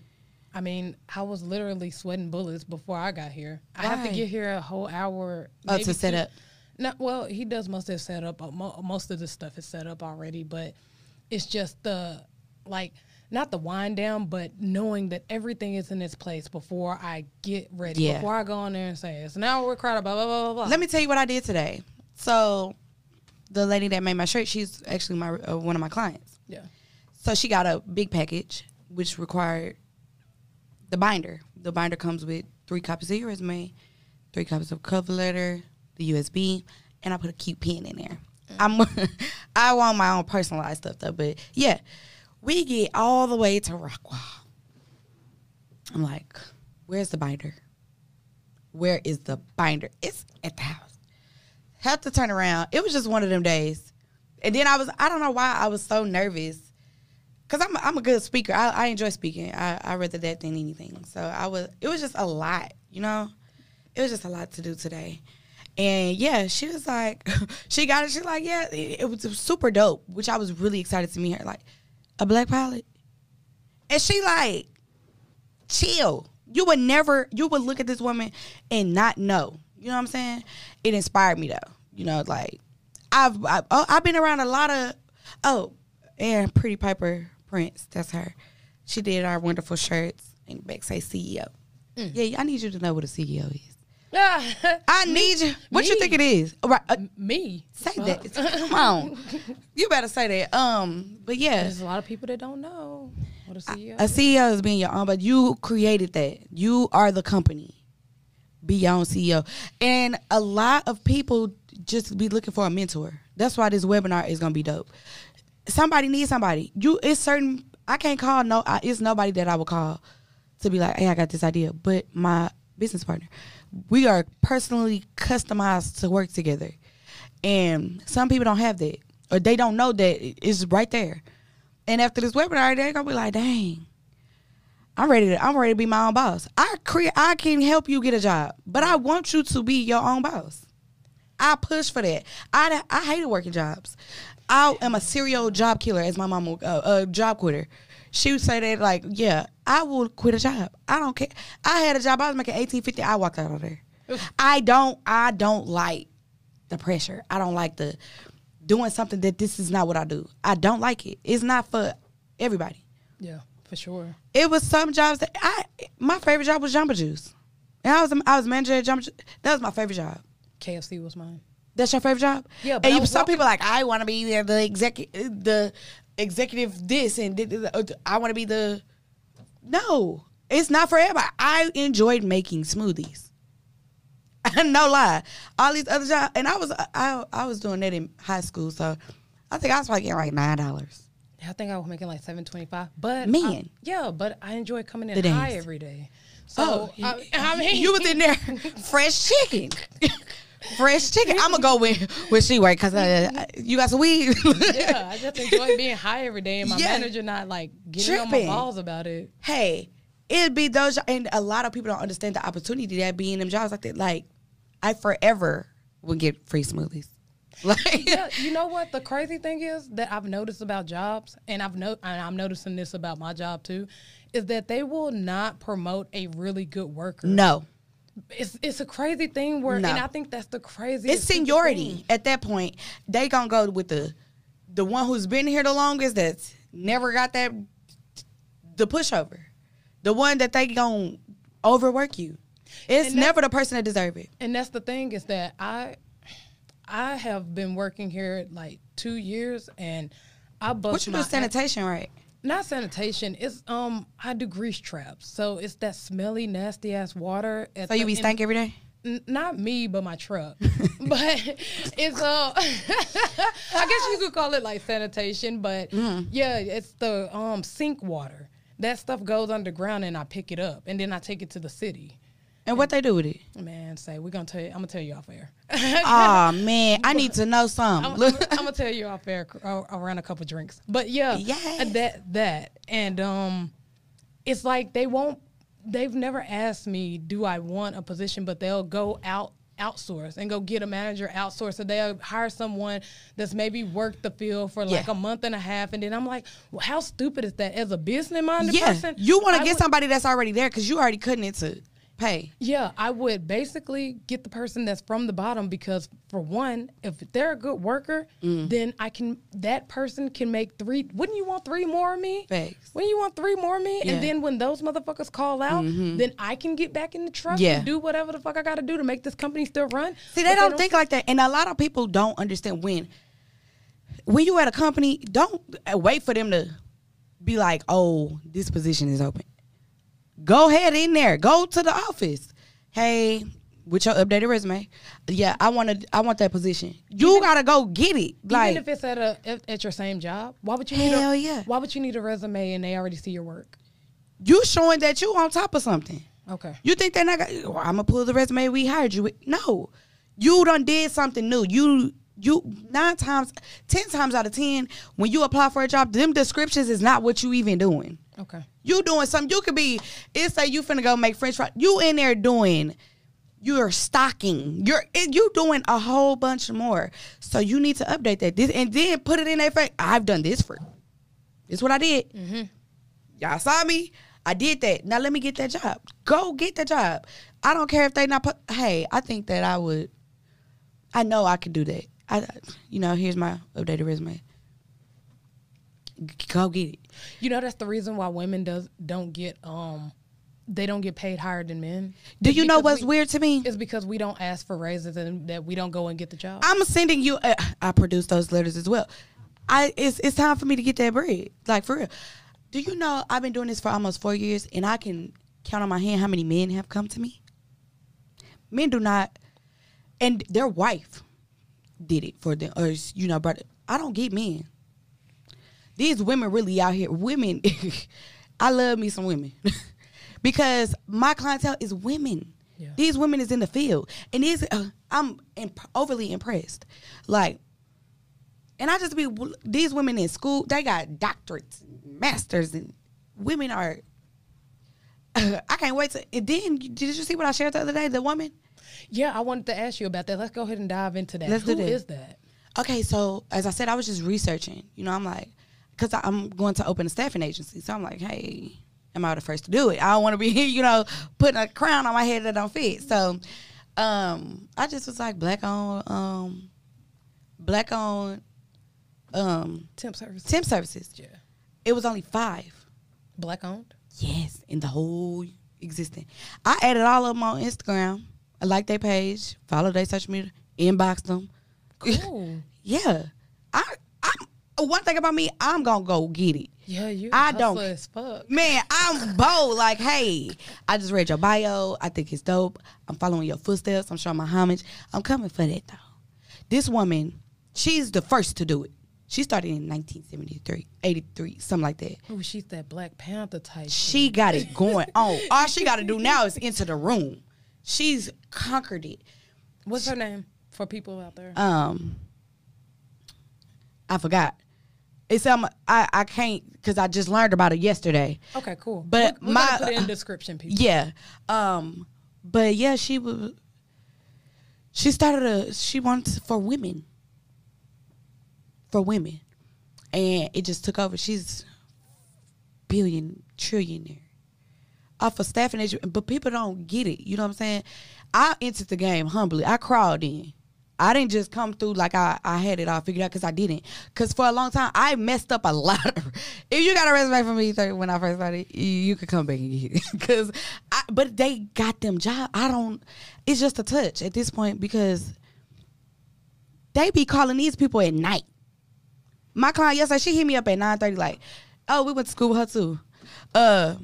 I mean, I was literally sweating bullets before I got here. I have to get here a whole hour. Oh, to set two- up. No, well, he does most of the setup. uh, Most of the stuff is set up already, but it's just the like not the wind down, but knowing that everything is in its place before I get ready. Yeah. Before I go on there and say it's now we're crowded. Blah blah blah blah blah. Let me tell you what I did today. So, the lady that made my shirt, she's actually my uh, one of my clients. yeah. So she got a big package, which required the binder. The binder comes with three copies of your resume, three copies of cover letter, the USB, and I put a cute pen in there. Mm. I'm I want my own personalized stuff though, but yeah, we get all the way to Rockwall. I'm like, where's the binder? Where is the binder? It's at the house. Have to turn around. It was just one of them days. And then I was, I don't know why I was so nervous. Cause I'm, I'm a good speaker. I, I enjoy speaking. I, I rather that than anything. So I was, it was just a lot, you know? It was just a lot to do today. And yeah, she was like, she got it. She's like, yeah, it, it was super dope, which I was really excited to meet her. Like, a black pilot. And she like, chill. You would never, you would look at this woman and not know. You know what I'm saying? It inspired me though. You know, like I've I've, oh, I've been around a lot of oh, and Pretty Piper Prince. That's her. She did our wonderful shirts and back say CEO. Yeah, I need you to know what a CEO is. I need you. What you think it is? Right. Uh, Me. say that. Come on. You better say that. Um, but yeah. There's a lot of people that don't know what a CEO. Is. A CEO is being your own, but you created that. You are the company. Be your own CEO. And a lot of people just be looking for a mentor. That's why this webinar is gonna be dope. Somebody needs somebody. You it's certain I can't call no I, it's nobody that I would call to be like, hey, I got this idea. But my business partner. We are personally customized to work together. And some people don't have that. Or they don't know that it's right there. And after this webinar, they're gonna be like, dang, I'm ready to I'm ready to be my own boss. I create I can help you get a job, but I want you to be your own boss. I push for that. I I hated working jobs. I am a serial job killer, as my mom will, uh, a job quitter. She would say that like, yeah, I will quit a job. I don't care. I had a job. I was making eighteen fifty. I walked out of there. I don't. I don't like the pressure. I don't like the doing something that this is not what I do. I don't like it. It's not for everybody. yeah, for sure. It was some jobs that I my favorite job was Jamba Juice. And I was I was manager at Jamba Juice. That was my favorite job. KFC was mine. That's your favorite job? Yeah, but And you, some walking- people like I want to be the, the executive the executive this and th- th- th- uh, I want to be the No. It's not for everybody. I enjoyed making smoothies. no lie. All these other jobs and I was uh, I I was doing that in high school, so I think I was probably getting like nine dollars. I think I was making like seven twenty five. But Man. Yeah, but I enjoy coming in The high every day. So oh, I, I mean, you was in there fresh chicken. Fresh chicken. I'm gonna go with with she work because uh, you got some weed. yeah, I just enjoy being high every day, and my Yeah. manager not like getting on my Tripping. balls about it. hey, it'd be those, and a lot of people don't understand the opportunity that being in them jobs like that. Like, I forever would get free smoothies. Like, yeah, you know what? The crazy thing is that I've noticed about jobs, and I've no, and I'm noticing this about my job too, is that they will not promote a really good worker. no, It's it's a crazy thing where, No. and I think that's the craziest. it's seniority. thing. At that point, they gonna go with the the one who's been here the longest. That's never got that the pushover, the one that they gonna overwork you. It's never the person that deserve it. And that's the thing is that I, I have been working here like two years, and I bust What you do sanitation right? Not sanitation. It's um I do grease traps, so it's that smelly, nasty ass water. At So you be stank every day? N- not me, but my truck. but it's uh, I guess you could call it like sanitation, but Mm-hmm. yeah, it's the um sink water. That stuff goes underground, and I pick it up, and then I take it to the city. And what they do with it? Man, say we're gonna tell you. I'm gonna tell you off air. oh man, I need to know I'm, something. I'm, I'm gonna tell you off air uh, around a couple drinks. But yeah, Yes. that that and um, it's like they won't. They've never asked me, do I want a position? But they'll go out outsource and go get a manager outsource. So they'll hire someone that's maybe worked the field for like Yeah. a month and a half, and then I'm like, well, how stupid is that? As a business minded yeah, person, you want to get would- somebody that's already there because you already cutting it to pay. Yeah, I would basically get the person that's from the bottom because for one, if they're a good worker, Mm. then I can that person can make three. Wouldn't you want three more of me? Facts. Wouldn't you want three more of me? Yeah. Mm-hmm. And then when those motherfuckers call out, then I can get back in the truck Yeah. and do whatever the fuck I got to do to make this company still run. See, But they don't think like that, and a lot of people don't understand when when you at a company, don't uh, wait for them to be like, "Oh, this position is open." Go ahead in there. Go to the office. Hey, with your updated resume, yeah, I want to. I want that position. You gotta go get it. Like, Even if it's at a at, at your same job, why would you need Hell a yeah. why would you need a resume and they already see your work? you showing that you on top of something. Okay. You think they're not gonna? Well, I'm gonna pull the resume we hired you with. No, you done did something new. You you nine times, ten times out of ten, when you apply for a job, them descriptions is not what you even doing. Okay. You doing something. You could be. It say you finna go make French fries. You in there doing. You're stocking. You're you doing a whole bunch more. So you need to update that. This and then put it in their face. I've done this for. It's what I did. Mm-hmm. Y'all saw me. I did that. Now let me get that job. Go get the job. I don't care if they not. Put, hey, I think that I would. I know I could do that. I, you know, here's my updated resume. Go get it. You know that's the reason why women does don't get um they don't get paid higher than men. Do It's you know what's we- weird to me? It's because we don't ask for raises and that we don't go and get the job. I'm sending you. Uh, I produce those letters as well. I it's it's time for me to get that bread. Like for real. Do you know I've been doing this for almost four years, and I can count on my hand how many men have come to me. Men do not, and their wife did it for them, or you know, brother. I don't get men. These women really out here. Women, I love me some women because my clientele is women. Yeah. These women is in the field, and these uh, I'm imp- overly impressed. Like, and I just be these women in school. They got doctorates, masters, and women are. I can't wait to. And then did you see what I shared the other day? The woman. yeah, I wanted to ask you about that. Let's go ahead and dive into that. Let's Who do that. is that? Okay, so as I said, I was just researching. You know, I'm like, because I'm going to open a staffing agency, so I'm like, hey, am I the first to do it? I don't want to be, you know, putting a crown on my head that don't fit. So, um, I just was like, black on, um, black on, um, Temp service. temp services. Yeah. It was only five. Black owned. Yes, in the whole existing. I added all of them on Instagram. I like their page, follow their social media, inbox them. Cool. Yeah. I one thing about me, I'm gonna go get it. Yeah, you. I don't- As fuck. Man, I'm bold. Like, hey, I just read your bio. I think it's dope. I'm following your footsteps. I'm showing my homage. I'm coming for that though. This woman, she's the first to do it. She started in 1973, 83, something like that. Oh, she's that Black Panther type. She got it going on. All she got to do now is enter the room. She's conquered it. What's her name for people out there? um I forgot. It's um I I can't because I just learned about it yesterday. Okay, cool. but we're, we're my- put in description, people. Yeah. Um but yeah, she was she started a she wants for women. For women. And it just took over. She's billion trillionaire. Off of staffing but people don't get it. You know what I'm saying? I entered the game humbly. I crawled in. I didn't just come through like I, I had it all figured out because I didn't. Because for a long time, I messed up a lot. If you got a resume from me when I first started, you, you could come back and get it. Because, I, but they got them job. I don't. It's just a touch at this point because they be calling these people at night. My client yesterday, she hit me up at nine thirty, like, oh, we went to school with her too. Uh,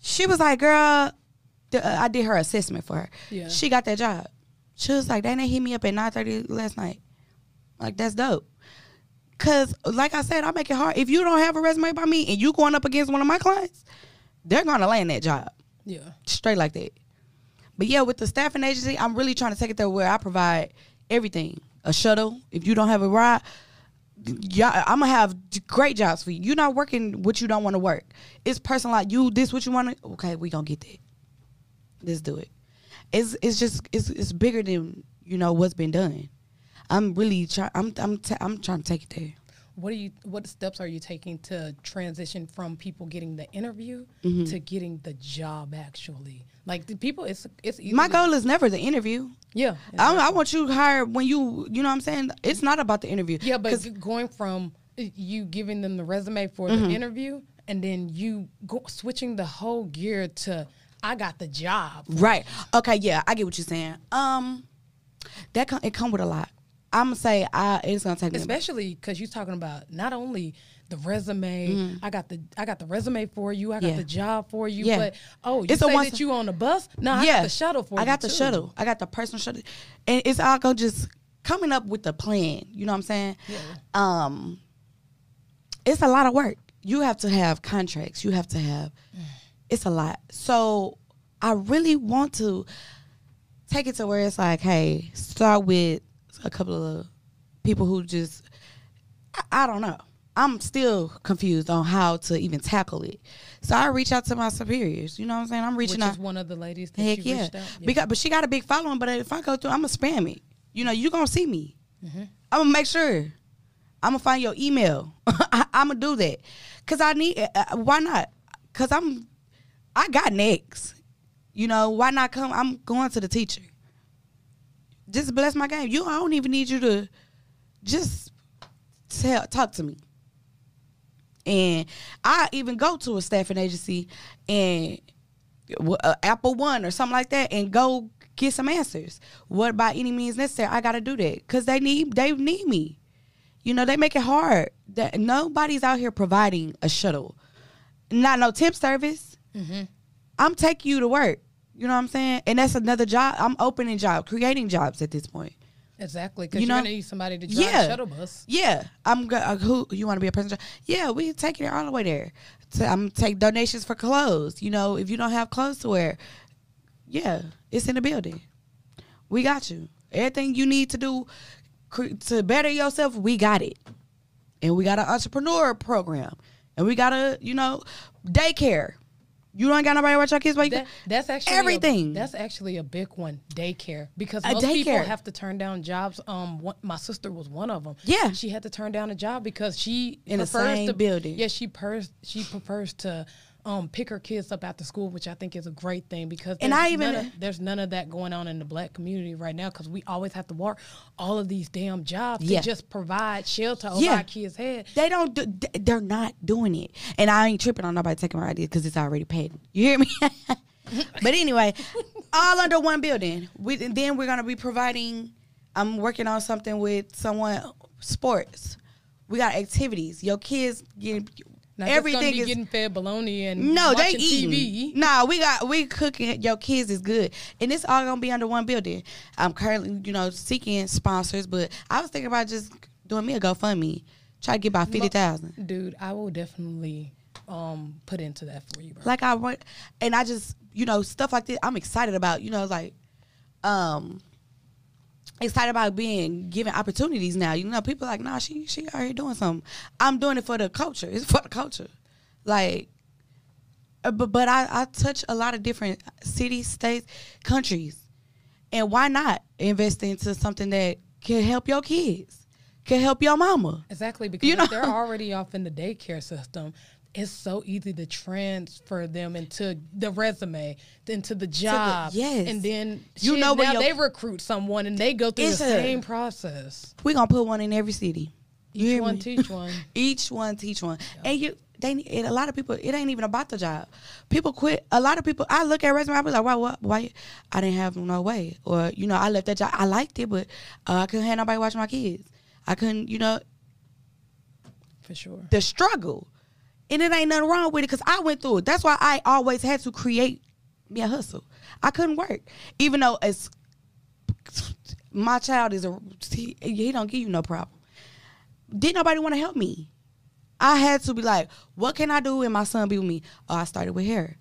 she was like, girl, th- uh, I did her assessment for her. Yeah. She got that job. She was like, they didn't hit me up at nine thirty last night. Like that's dope. Cause like I said, I make it hard. If you don't have a resume by me and you going up against one of my clients, they're gonna land that job Yeah. straight like that. But yeah, with the staffing agency, I'm really trying to take it there where I provide everything. A shuttle. If you don't have a ride, yeah, I'm gonna have great jobs for you. You're not working what you don't want to work. It's personal like You this what you want to. Okay, we gonna get that. Let's do it. It's it's just it's it's bigger than you know what's been done. I'm really trying. I'm I'm t- I'm trying to take it there. What are you? What steps are you taking to transition from people getting the interview Mm-hmm. to getting the job? Actually, like the people, it's it's easy My goal is never the interview. Yeah, I, I want you hired when you you know what I'm saying. It's not about the interview. Yeah, but going from uh, you giving them the resume for Mm-hmm. the interview, and then you go, switching the whole gear to I got the job. Right. Okay. Yeah, I get what you're saying. Um, that com- it come with a lot. I'm gonna say I it's gonna take me. especially because you're talking about not only the resume. I got the I got the resume for you. I got. Yeah. the job for you. Yeah. But oh, you It's say that you on the bus? No, I got the shuttle for you. I got the too. shuttle. I got the personal shuttle, and it's all go just coming up with the plan. You know what I'm saying? Yeah. Um, it's a lot of work. You have to have contracts. You have to have. It's a lot. So I really want to take it to where it's like, hey, start with a couple of people who just. I, I don't know. I'm still confused on how to even tackle it. So I reach out to my superiors. You know what I'm saying? I'm reaching Which out. is one of the ladies that Heck yeah. out. Because but she got a big following. But if I go through, I'm gonna spam it. You know, you gonna see me. Mm-hmm. I'm gonna make sure. I'm gonna find your email. I, I'm gonna do that. Cause I need. Uh, uh, why not? Cause I'm. I got next. You know why not come? I'm going to the teacher. Just bless my game. You. I don't even need you to. Just tell talk to me. And I even go to a staffing agency and uh, Apple One or something like that, and go get some answers. What by any means necessary? I got to do that because they need they need me. You know they make it hard. That nobody's out here providing a shuttle, not no tip service. I'm taking you to work. You know what I'm saying? And that's another job. I'm opening job, creating jobs at this point. Exactly, because You you are gonna need somebody to drive Yeah. shuttle bus. Yeah, I'm go- uh, who you want to be a passenger? Yeah, we taking it all the way there. So I'm take donations for clothes. You know, if you don't have clothes to wear, yeah, it's in the building. We got you. Everything you need to do cre- to better yourself, we got it. And we got an entrepreneur program, and we got a you know daycare. You don't got nobody to watch your kids. Like That, that's actually a- Everything. that's actually a big one. Daycare because A most people have to turn down jobs. Um, one, my sister was one of them. Yeah. she had to turn down a job because she In the prefers same to, building. Yeah, she pers- she prefers to um pick her kids up after school, which I think is a great thing because And I even- none of, there's none of that going on in the black community right now because we always have to work all of these damn jobs Yeah. to just provide shelter over Yeah. our kids' head. They don't. Do, they're not doing it, and I ain't tripping on nobody taking my idea because it's already paid. You hear me? but anyway, all under one building. We and then we're gonna be providing. I'm working on something with someone sports. We got activities. Your kids get Not everything is getting fed bologna and no, they watching eating. TV. Nah, we got we cooking. Your kids is good, and it's all gonna be under one building. I'm currently, you know, seeking sponsors, but I was thinking about just doing me a GoFundMe, try to get about fifty thousand. Dude, I will definitely um put into that for you, bro. Like I want, and I just, you know, stuff like this. I'm excited about, you know, like, um, excited about being given opportunities now. You know, people like, nah, she she already doing something. I'm doing it for the culture. It's for the culture, like. uh, But but I, I touch a lot of different cities, states, countries, and why not invest into something that can help your kids, can help your mama. Exactly, because You know? they're already off in the daycare system, it's so easy to transfer them into the resume, into the job. yes. And then You shit, know your- they recruit someone and they go through the It's a- same process. We're gonna put one in every city. You Each one me? teach one. Each one teach one, and you they need a lot of people. It ain't even about the job. People quit. A lot of people. I look at resume. I be like, why? What? Why? I didn't have no way. Or you know, I left that job. I liked it, but uh, I couldn't have nobody watch my kids. I couldn't. You know, For sure. the struggle, and it ain't nothing wrong with it because I went through it. That's why I always had to create me a hustle. I couldn't work, even though as my child is a he, he don't give you no problem. Didn't nobody want to help me. I had to be like, what can I do And my son be with me? Oh, I started with hair.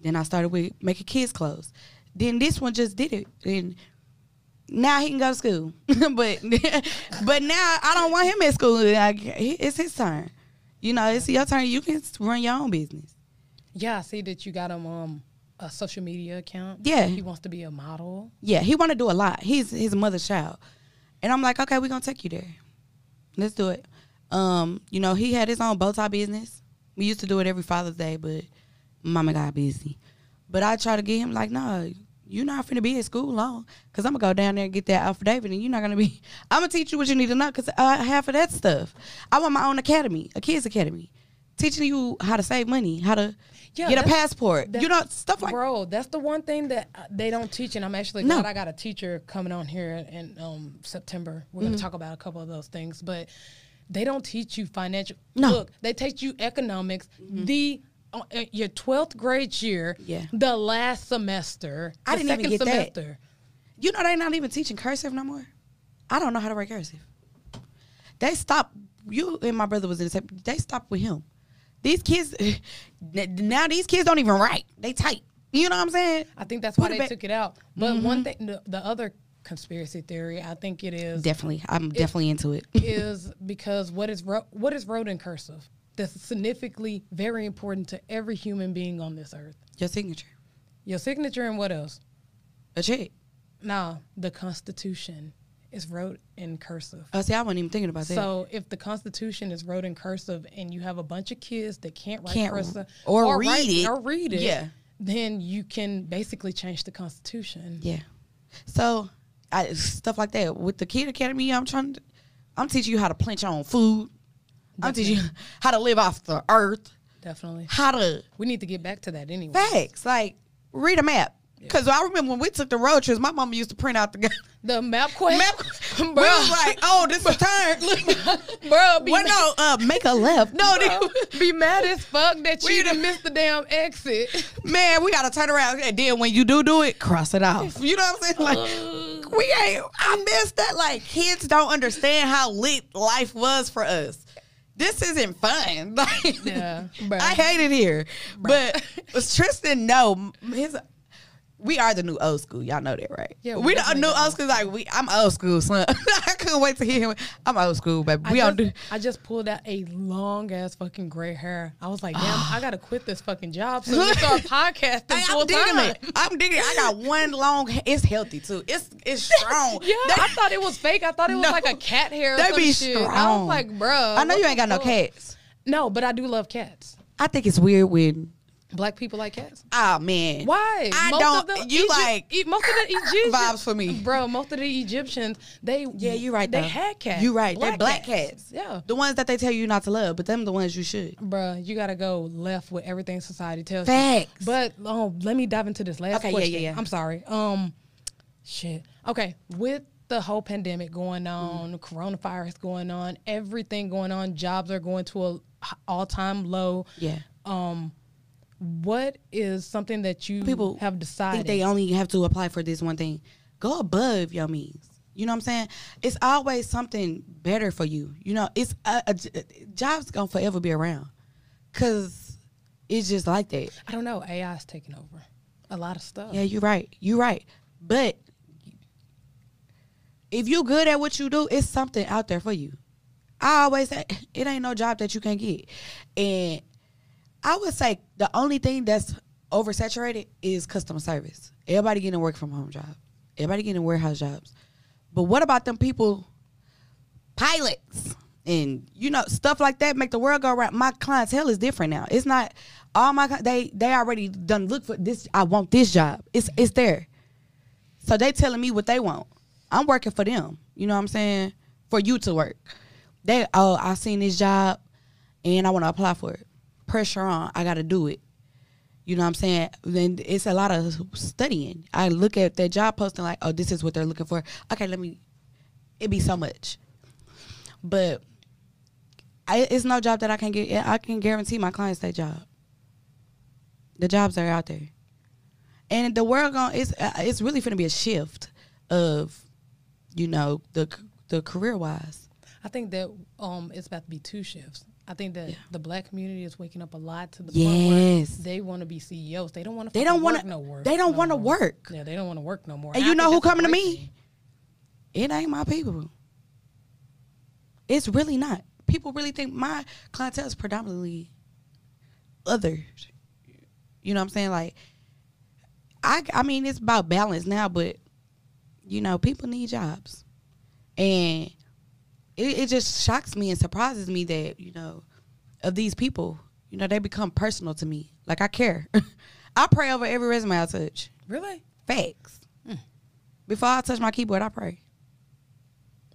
Then I started with making kids clothes. Then this one just did it. And now he can go to school. but but now I don't want him at school. It's his turn. You know, it's your turn. You can run your own business. Yeah, I see that you got him um a social media account. Yeah. He wants to be a model. Yeah, he want to do a lot. He's his mother's child, and I'm like, okay, we're gonna take you there. Let's do it. Um, you know, he had his own bow tie business. We used to do it every Father's Day, but Mama got busy. But I try to get him like, no, you're not finna be at school long, cause I'm gonna go down there and get that affidavit, and you're not gonna be. I'm gonna teach you what you need to know, cause uh, half of that stuff. I want my own academy, a kids academy, teaching you how to save money, how to Yeah, get a passport. You know, stuff like Bro, that's the one thing that uh, they don't teach, and I'm actually No. glad I got a teacher coming on here in um, September. We're Mm-hmm. gonna talk about a couple of those things, but they don't teach you financial. No. Mm-hmm. Look, they teach you economics. The uh, uh, your twelfth grade year, Yeah. the last semester, I the didn't even second get that. semester. You know they're not even teaching cursive no more. I don't know how to write cursive. They stopped. You and my brother was in the same. They stopped with him. These kids now. These kids don't even write. They type. You know what I'm saying? I think that's why Put it they back- took it out. But Mm-hmm. one thing, the, the other conspiracy theory, I think it is Definitely, I'm definitely into it. is because what is wrote, what is wrote in cursive that's significantly very important to every human being on this earth. Your signature, Your signature and what else? a check. Nah, the Constitution is wrote in cursive. Oh, see, I wasn't even thinking about that. So if the Constitution is wrote in cursive and you have a bunch of kids that can't write Can't cursive or read write- it. or read it, Yeah. then you can basically change the Constitution. yeah. So, I, stuff like that with the kid academy. I'm trying to. I'm teaching you how to plant your own food. I'm teaching you how to live off the earth. Definitely. How to We need to get back to that anyway. Facts. Like, read a map. Because I remember when we took the road trips, my mama used to print out the The map quest. map. we was like, oh, this is turn. Look. bro, be, Well, mad, no, uh, make a left. No, bro, they- be mad as fuck that you done- missed the damn exit. man, we got to turn around. And then when you do do it, cross it off. You know what I'm saying? Like, we ain't, I missed that. Like, kids don't understand how lit life was for us. This isn't fun. Like, Yeah. I hate it here. But Tristan, no, his we are the new old school. Y'all know that, right? Yeah, we, we the new old school. Like we, I'm old school, son. I couldn't wait to hear him. I'm old school, baby. I We don't just, do. I just pulled out a long ass fucking gray hair. I was like, damn, I gotta quit this fucking job so we start podcasting Hey, full I'm digging time. it. I'm digging it. I got one long. It's healthy too. It's it's strong. Yeah, I thought it was fake. I thought it was No. like a cat hair. They be shit. I strong. was like, bro. I know you ain't got no cats. No, but I do love cats. I think it's weird when. Black people like cats. Oh man. Why? I Most don't. Of the you Egypt- like e- most of the Egyptians vibes for me. bro. Most of the Egyptians, they Yeah, you're right. They though. had cats. You right. They're black cats. Yeah, The ones that they tell you not to love, but them the ones you should. bro. You gotta go left with everything society tells you. Facts. But um, let me dive into this last Okay, yeah, question. yeah, yeah. I'm sorry. Um, shit. Okay, with the whole pandemic going Mm. on, coronavirus going on, everything going on, jobs are going to a all time low. Yeah. Um, what is something that you People have decided? they only have to apply for this one thing. Go above your means. You know what I'm saying? It's always something better for you. You know, it's a, a, a job's gonna forever be around, cause it's just like that. I don't know. AI is taking over a lot of stuff. Yeah, you're right. You're right. But if you're good at what you do, it's something out there for you. I always say it ain't no job that you can't get. And I would say the only thing that's oversaturated is customer service. Everybody getting a work from home job. Everybody getting warehouse jobs. But what about them people pilots and you know stuff like that make the world go around. My clientele is different now. It's not all my they they already done look for this. I want this job. It's it's there. So they telling me what they want. I'm working for them. You know what I'm saying? For you to work. They oh I seen this job and I want to apply for it. Pressure on. I got to do it. You know what I'm saying? Then it's a lot of studying. I look at their job posting like, oh, this is what they're looking for. Okay, let me. It be so much, but I, it's no job that I can get. I can guarantee my clients that job. The jobs are out there, and the world going it's uh, it's really going to be a shift of, you know, the the career wise. I think that um, it's about to be two shifts. I think that Yeah. the black community is waking up a lot to the Yes. point where they want to be CEOs. They don't want to. They don't want to. No work. they don't no wanna work. Yeah, they don't want to work no more. And I you know who coming to me? It ain't my people. It's really not. People really think my clientele is predominantly others. You know what I'm saying? Like, I I mean it's about balance now, but you know people need jobs, and it, it just shocks me and surprises me that you know of these people. You know they become personal to me. Like I care. I pray over every resume I touch. Really? Facts. Mm. Before I touch my keyboard, I pray.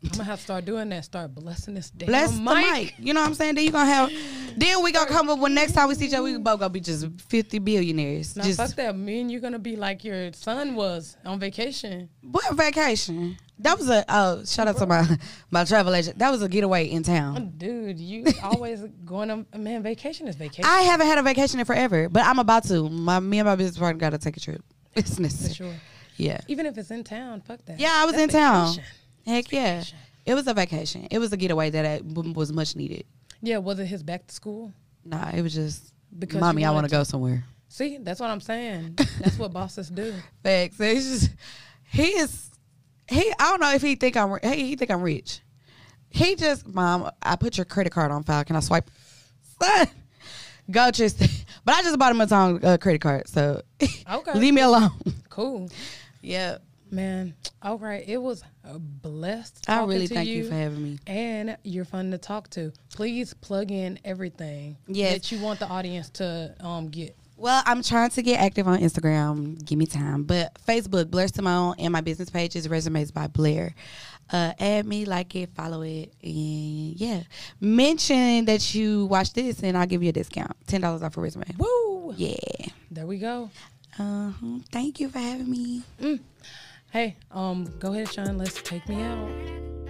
I'm gonna have to start doing that. Start blessing this damn Bless mic. the mic. You know what I'm saying? Then you gonna have. Then we gonna come up with next time we see each other, we both gonna be just fifty billionaires. Now just fuck that. Me and you gonna be like your son was on vacation. what vacation? That was a oh shout out to my my travel agent. That was a getaway in town. Oh, dude, you always going on man, vacation is vacation. I haven't had a vacation in forever, but I'm about to. My me and my business partner got to take a trip. It's for sure. Yeah. Even if it's in town, fuck that. Yeah, I was That's in town. vacation. Heck yeah. Vacation. It was a vacation. It was a getaway that I, was much needed. Yeah, was it his back to school? Nah, it was just Because mommy. I want to go somewhere. See, that's what I'm saying. That's what bosses do. Facts. It's just he is he. I don't know if he think I'm. He, he think I'm rich. He just, mom. I put your credit card on file. Can I swipe? Son, go Tristan. But I just bought him a song uh, credit card, so Okay. leave me alone. Cool. Yeah, Man, all right. It was a blessed. I really thank you. for having me. And you're fun to talk to. Please plug in everything Yes. that you want the audience to um get. Well, I'm trying to get active on Instagram. Give me time. But Facebook, Blair Simone, and my business page is Resumes by Blair. Uh, add me, like it, follow it, and yeah. Mention that you watch this, and I'll give you a discount. $10 off a resume. Woo! Yeah. There we go. Uh-huh. Thank you for having me. Hey, um, go ahead, Sean. Let's take me out.